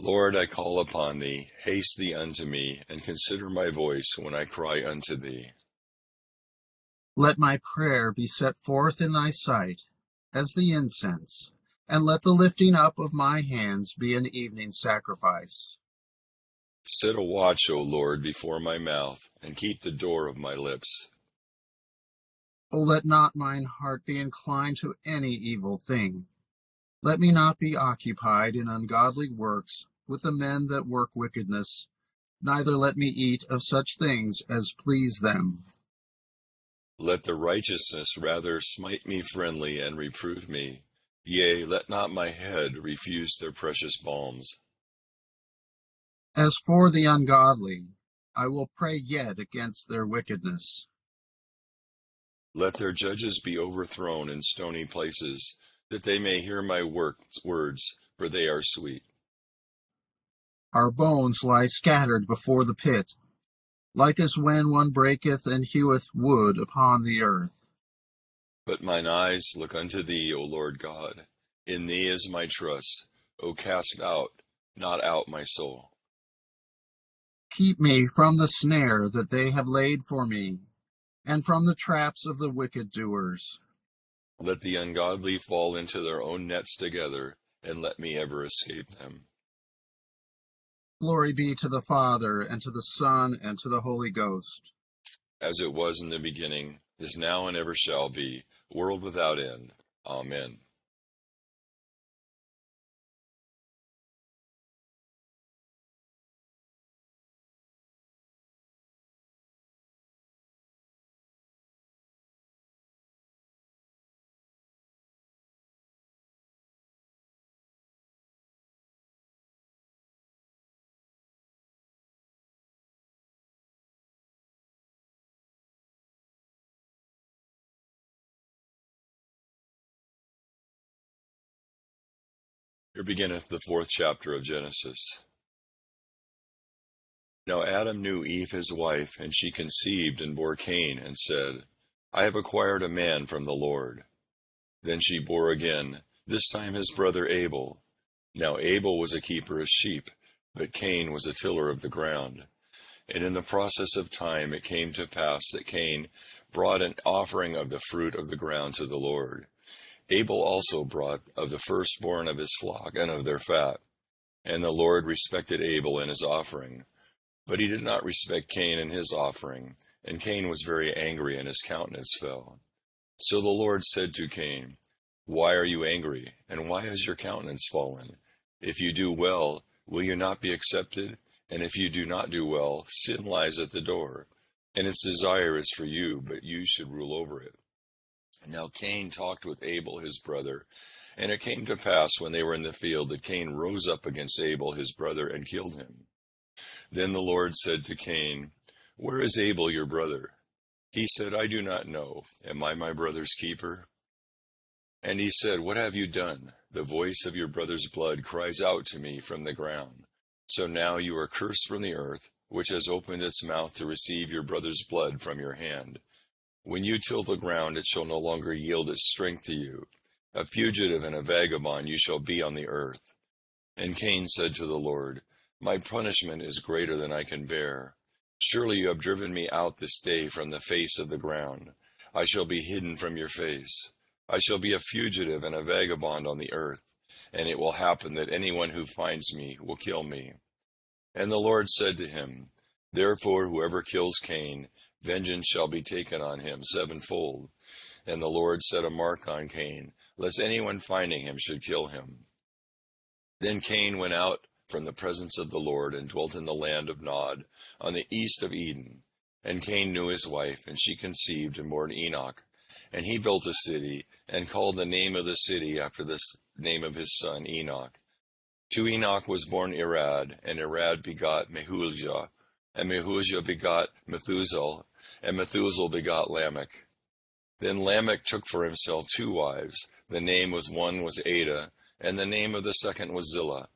Lord, I call upon thee, haste thee unto me, and consider my voice when I cry unto thee. Let my prayer be set forth in thy sight as the incense, and let the lifting up of my hands be an evening sacrifice. Set a watch, O Lord, before my mouth, and keep the door of my lips. O let not mine heart be inclined to any evil thing. Let me not be occupied in ungodly works with the men that work wickedness, neither let me eat of such things as please them. Let the righteousness rather smite me friendly and reprove me. Yea, let not my head refuse their precious balms. As for the ungodly, I will pray yet against their wickedness. Let their judges be overthrown in stony places, that they may hear my words, for they are sweet. Our bones lie scattered before the pit, like as when one breaketh and heweth wood upon the earth. But mine eyes look unto thee, O Lord God. In thee is my trust. O cast out, not out my soul. Keep me from the snare that they have laid for me, and from the traps of the wicked doers. Let the ungodly fall into their own nets together, and let me ever escape them. Glory be to the Father, and to the Son, and to the Holy Ghost. As it was in the beginning, is now, and ever shall be, world without end. Amen. Beginneth the fourth chapter of Genesis. Now Adam knew Eve his wife, and she conceived and bore Cain, and said, I have acquired a man from the Lord. Then she bore again, this time his brother Abel. Now Abel was a keeper of sheep, but Cain was a tiller of the ground. And in the process of time it came to pass that Cain brought an offering of the fruit of the ground to the Lord. Abel also brought of the firstborn of his flock and of their fat. And the Lord respected Abel and his offering. But he did not respect Cain and his offering. And Cain was very angry, and his countenance fell. So the Lord said to Cain, Why are you angry, and why has your countenance fallen? If you do well, will you not be accepted? And if you do not do well, sin lies at the door, and its desire is for you, but you should rule over it. Now Cain talked with Abel his brother. And it came to pass when they were in the field that Cain rose up against Abel his brother and killed him. Then the Lord said to Cain, Where is Abel your brother? He said, I do not know. Am I my brother's keeper? And he said, What have you done? The voice of your brother's blood cries out to me from the ground. So now you are cursed from the earth, which has opened its mouth to receive your brother's blood from your hand. When you till the ground, it shall no longer yield its strength to you. A fugitive and a vagabond you shall be on the earth. And Cain said to the Lord, My punishment is greater than I can bear. Surely you have driven me out this day from the face of the ground. I shall be hidden from your face. I shall be a fugitive and a vagabond on the earth, and it will happen that anyone who finds me will kill me. And the Lord said to him, Therefore whoever kills Cain, vengeance shall be taken on him sevenfold. And the Lord set a mark on Cain, lest anyone finding him should kill him. Then Cain went out from the presence of the Lord and dwelt in the land of Nod, on the east of Eden. And Cain knew his wife, and she conceived and bore Enoch. And he built a city, and called the name of the city after the name of his son Enoch. To Enoch was born Irad, and Irad begot Mehujael, and Mehujael begot Methuselah, and Methuselah begot Lamech. Then Lamech took for himself two wives. The name was one was Ada, and the name of the second was Zillah.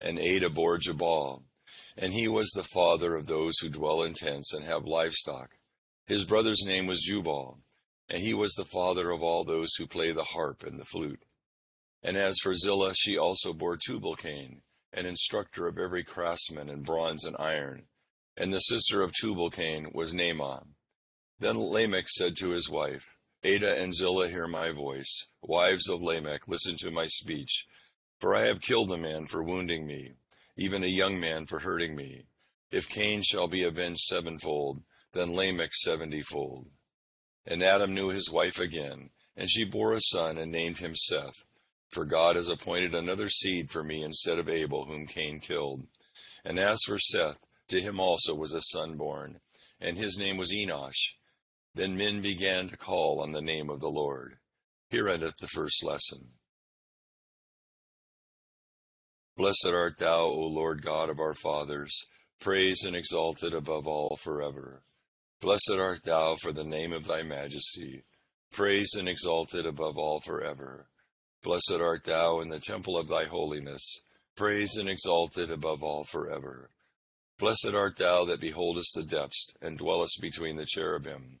And Ada bore Jabal, and he was the father of those who dwell in tents and have livestock. His brother's name was Jubal, and he was the father of all those who play the harp and the flute. And as for Zillah, she also bore Tubal-Cain, an instructor of every craftsman in bronze and iron. And the sister of Tubal-Cain was Naamah. Then Lamech said to his wife, Ada and Zillah hear my voice. Wives of Lamech, listen to my speech. For I have killed a man for wounding me, even a young man for hurting me. If Cain shall be avenged sevenfold, then Lamech seventyfold. And Adam knew his wife again, and she bore a son and named him Seth. For God has appointed another seed for me instead of Abel, whom Cain killed. And as for Seth, to him also was a son born, and his name was Enosh. Then men began to call on the name of the Lord. Here endeth the first lesson. Blessed art thou, O Lord God of our fathers, praised and exalted above all forever. Blessed art thou for the name of thy majesty, praised and exalted above all forever. Blessed art thou in the temple of thy holiness, praised and exalted above all forever. Blessed art thou that beholdest the depths, and dwellest between the cherubim,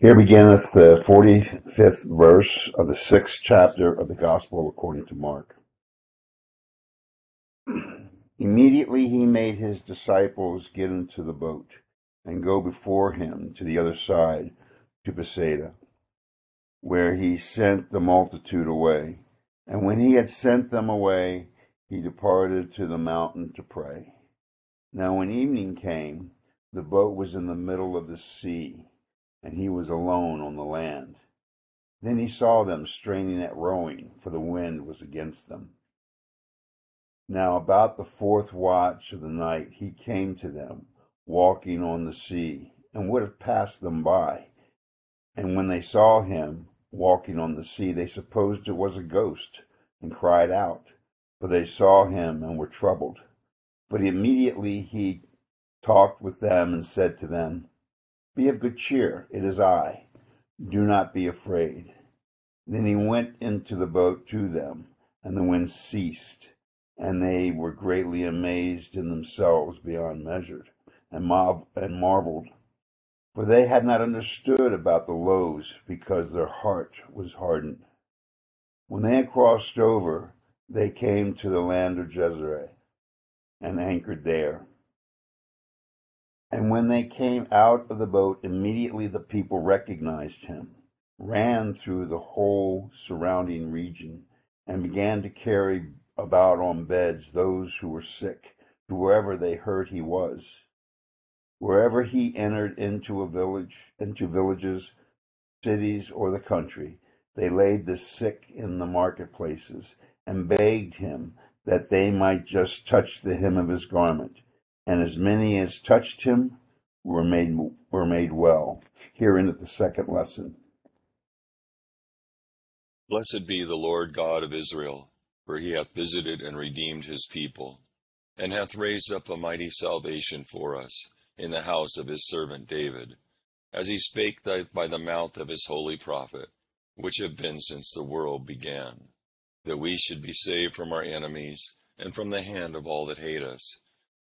Here beginneth the 45th verse of the sixth chapter of the Gospel according to Mark. Immediately he made his disciples get into the boat and go before him to the other side to Bethsaida, where he sent the multitude away. And when he had sent them away, he departed to the mountain to pray. Now when evening came, the boat was in the middle of the sea, and he was alone on the land. Then he saw them straining at rowing, for the wind was against them. Now about the fourth watch of the night he came to them, walking on the sea, and would have passed them by. And when they saw him, walking on the sea, they supposed it was a ghost, and cried out, for they saw him and were troubled. But immediately he talked with them and said to them, Be of good cheer, it is I. Do not be afraid. Then he went into the boat to them, and the wind ceased, and they were greatly amazed in themselves beyond measure, and, and marveled for they had not understood about the loaves, because their heart was hardened. When they had crossed over, they came to the land of Jezreel, and anchored there. And when they came out of the boat, immediately the people recognized him, ran through the whole surrounding region, and began to carry about on beds those who were sick, to wherever they heard he was. Wherever he entered into a village, into villages, cities, or the country, they laid the sick in the marketplaces, and begged him that they might just touch the hem of his garment. And as many as touched him were made were made well. Herein at the second lesson. Blessed be the Lord God of Israel, for he hath visited and redeemed his people, and hath raised up a mighty salvation for us in the house of his servant David, as he spake by the mouth of his holy prophet, which have been since the world began, that we should be saved from our enemies and from the hand of all that hate us,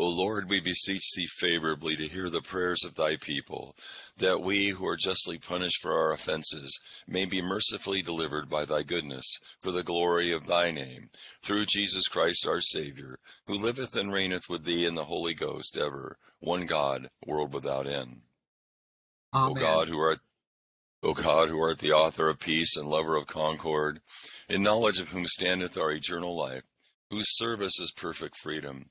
O Lord, we beseech thee favorably to hear the prayers of thy people, that we, who are justly punished for our offenses, may be mercifully delivered by thy goodness, for the glory of thy name, through Jesus Christ our Saviour, who liveth and reigneth with thee in the Holy Ghost ever, one God, world without end. Amen. O God, who art O God, who art the author of peace and lover of concord, in knowledge of whom standeth our eternal life, whose service is perfect freedom,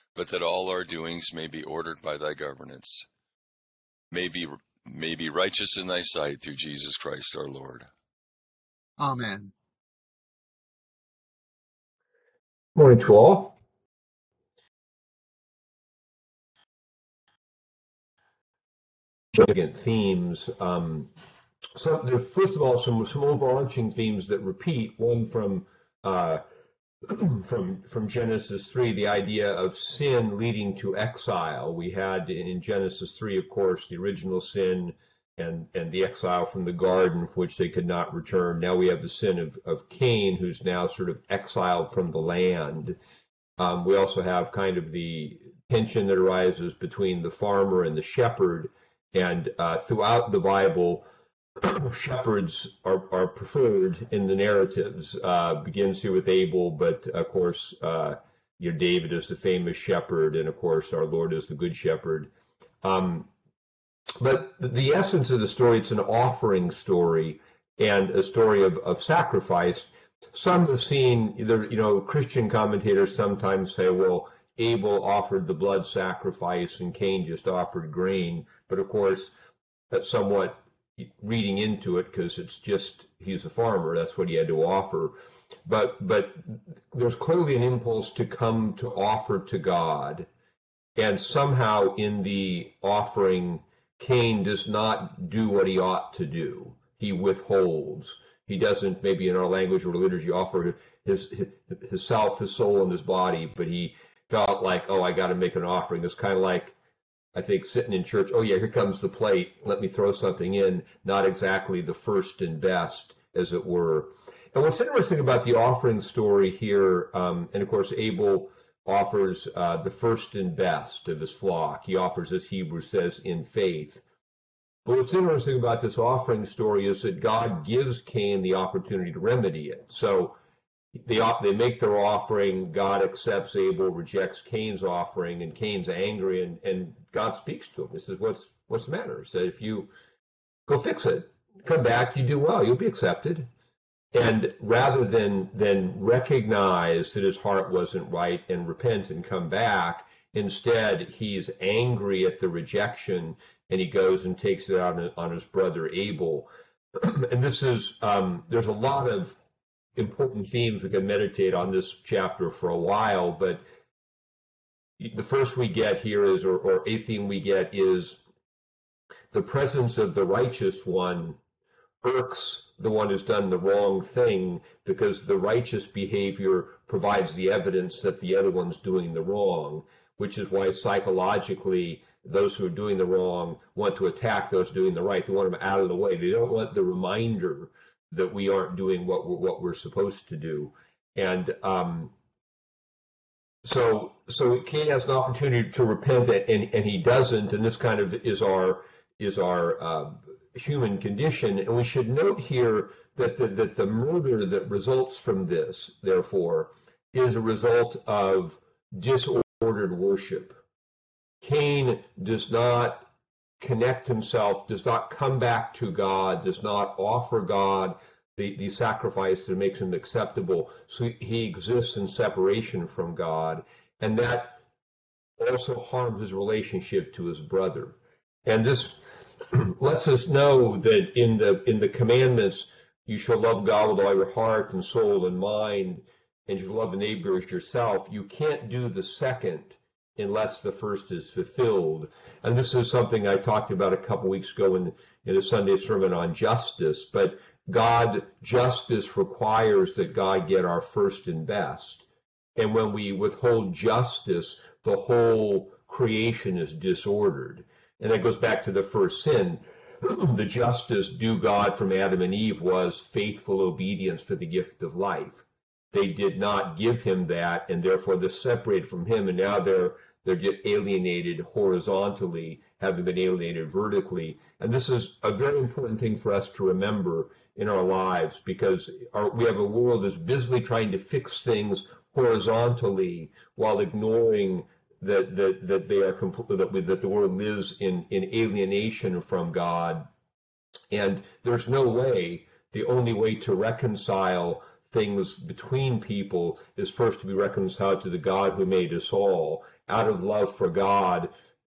but that all our doings may be ordered by thy governance may be, may be righteous in thy sight through Jesus Christ our Lord. Amen. Morning to all. Again, themes. Um, so, there, first of all, some some overarching themes that repeat. One from uh, from from Genesis 3, the idea of sin leading to exile. We had in Genesis 3, of course, the original sin and and the exile from the garden for which they could not return. Now we have the sin of, of Cain, who's now sort of exiled from the land. Um, we also have kind of the tension that arises between the farmer and the shepherd. And uh, throughout the Bible, shepherds are, are preferred in the narratives. Uh, begins here with Abel, but of course, uh, you know, David is the famous shepherd, and of course, our Lord is the good shepherd. Um, but the essence of the story, it's an offering story and a story of, of sacrifice. some have seen, either, you know, Christian commentators sometimes say, well, Abel offered the blood sacrifice and Cain just offered grain. But of course, that's somewhat reading into it because it's just he's a farmer. That's what he had to offer. But but there's clearly an impulse to come to offer to God, and somehow in the offering, Cain does not do what he ought to do. He withholds. He doesn't maybe in our language or liturgy offer his, his his self, his soul, and his body, but he felt like, oh, I got to make an offering. It's kind of like I think sitting in church, oh yeah, here comes the plate. Let me throw something in. Not exactly the first and best, as it were. And what's interesting about the offering story here, um, and of course Abel offers uh, the first and best of his flock. He offers, as Hebrews says, in faith. But what's interesting about this offering story is that God gives Cain the opportunity to remedy it. So they they make their offering. God accepts Abel, rejects Cain's offering, and Cain's angry, and, and God speaks to him. He says, "What's what's the matter?" He said, "If you go fix it, come back, you do well, you'll be accepted." And rather than than recognize that his heart wasn't right and repent and come back, instead he's angry at the rejection, and he goes and takes it out on, on his brother Abel. and this is um, there's a lot of important themes we can meditate on this chapter for a while, but the first we get here is, or, or a theme we get is the presence of the righteous one irks the one who's done the wrong thing because the righteous behavior provides the evidence that the other one's doing the wrong, which is why psychologically those who are doing the wrong want to attack those doing the right. They want them out of the way. They don't want the reminder that we aren't doing what we're, what we're supposed to do. And um, so so Cain has an opportunity to repent, and, and he doesn't. And this kind of is our is our uh, human condition. And we should note here that the, that the murder that results from this, therefore, is a result of disordered worship. Cain does not connect himself, does not come back to God, does not offer God the, the sacrifice that makes him acceptable. So he exists in separation from God, and that also harms his relationship to his brother. And this lets us know that in the in the commandments, you shall love God with all your heart and soul and mind, and you shall love neighbor as yourself. You can't do the second unless the first is fulfilled. And this is something I talked about a couple weeks ago in, in a Sunday sermon on justice. But God, justice requires that God get our first and best. And when we withhold justice, the whole creation is disordered. And that goes back to the first sin. the justice due God from Adam and Eve was faithful obedience for the gift of life. They did not give him that, and therefore they're separated from him, and now they're they're get alienated horizontally, having been alienated vertically. And this is a very important thing for us to remember in our lives because our, we have a world that's busily trying to fix things horizontally while ignoring that that, that they are that, that the world lives in, in alienation from God. And there's no way, the only way to reconcile things between people is first to be reconciled to the God who made us all. Out of love for God,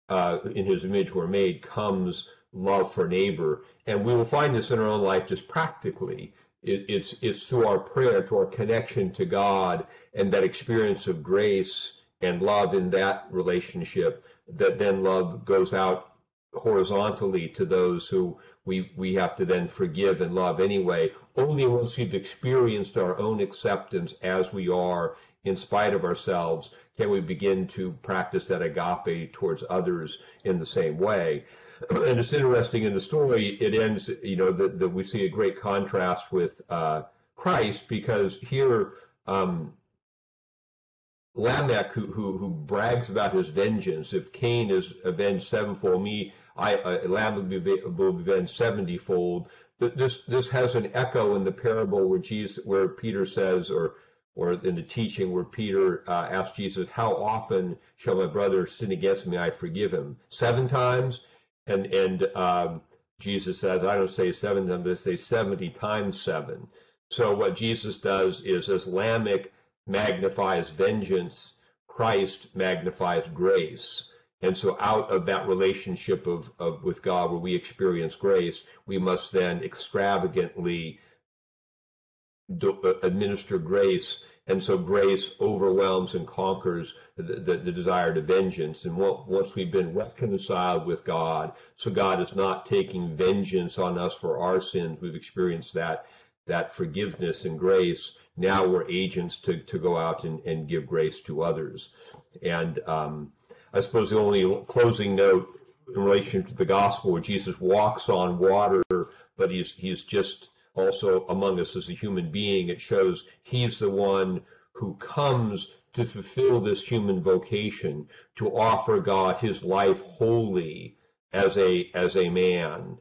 uh, in his image we're made, comes love for neighbor. And we will find this in our own life just practically. It, it's, it's through our prayer, to our connection to God, and that experience of grace and love in that relationship that then love goes out horizontally to those who we we have to then forgive and love anyway. Only once we've experienced our own acceptance as we are, in spite of ourselves, can we begin to practice that agape towards others in the same way. And it's interesting in the story, it ends, you know, that, that we see a great contrast with uh, Christ because here um, Lamech, who, who, who brags about his vengeance, if Cain is avenged sevenfold, me, I, uh, Lamech will be, avenged seventyfold. This this has an echo in the parable where Jesus, where Peter says, or or in the teaching where Peter uh, asks Jesus, "How often shall my brother sin against me? I forgive him seven times." And and um, Jesus says, "I don't say seven times, I say seventy times seven. So what Jesus does is as Lamech magnifies vengeance, Christ magnifies grace. And so out of that relationship of, of with God where we experience grace, we must then extravagantly do, uh, administer grace. And so grace overwhelms and conquers the, the, the desire to vengeance. And once we've been reconciled with God, so God is not taking vengeance on us for our sins. We've experienced that that forgiveness and grace. Now we're agents to, to go out and, and give grace to others. And um, I suppose the only closing note in relation to the gospel where Jesus walks on water, but he's he's just also among us as a human being. It shows he's the one who comes to fulfill this human vocation, to offer God his life wholly as a as a man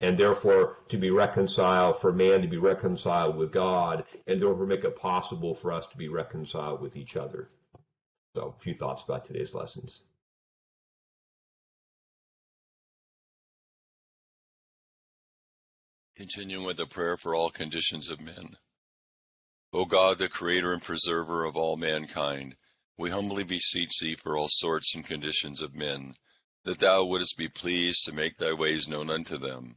and therefore to be reconciled for man to be reconciled with God, and therefore make it possible for us to be reconciled with each other. So, a few thoughts about today's lessons. Continuing with the prayer for all conditions of men. O God, the creator and preserver of all mankind, we humbly beseech thee for all sorts and conditions of men, that thou wouldest be pleased to make thy ways known unto them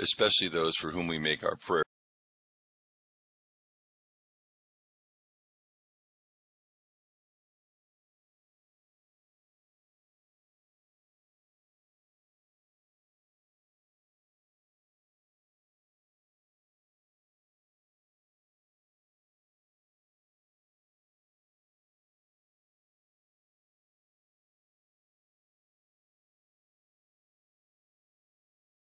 especially those for whom we make our prayer.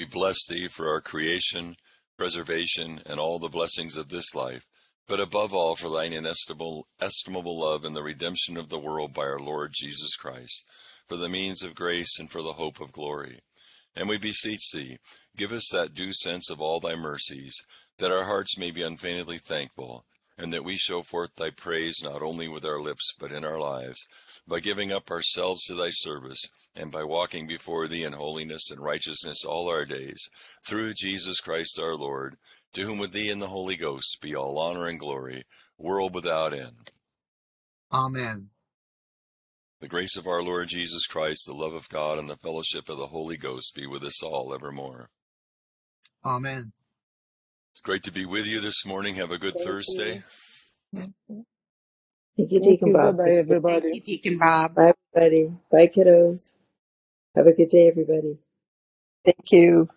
We bless thee for our creation, preservation, and all the blessings of this life, but above all for thine inestimable estimable love and the redemption of the world by our Lord Jesus Christ, for the means of grace and for the hope of glory. And we beseech thee, give us that due sense of all thy mercies, that our hearts may be unfeignedly thankful, and that we show forth thy praise not only with our lips but in our lives, by giving up ourselves to thy service and by walking before thee in holiness and righteousness all our days, through Jesus Christ our Lord, to whom with thee and the Holy Ghost be all honor and glory, world without end. Amen. The grace of our Lord Jesus Christ, the love of God, and the fellowship of the Holy Ghost be with us all evermore. Amen. It's great to be with you this morning. Have a good Thank Thursday. you. Thank Thank you, Deacon you. Bob. bye, Thank everybody. Thank you, Deacon Bob. Bye, everybody. Bye, kiddos. Have a good day, everybody. Thank you.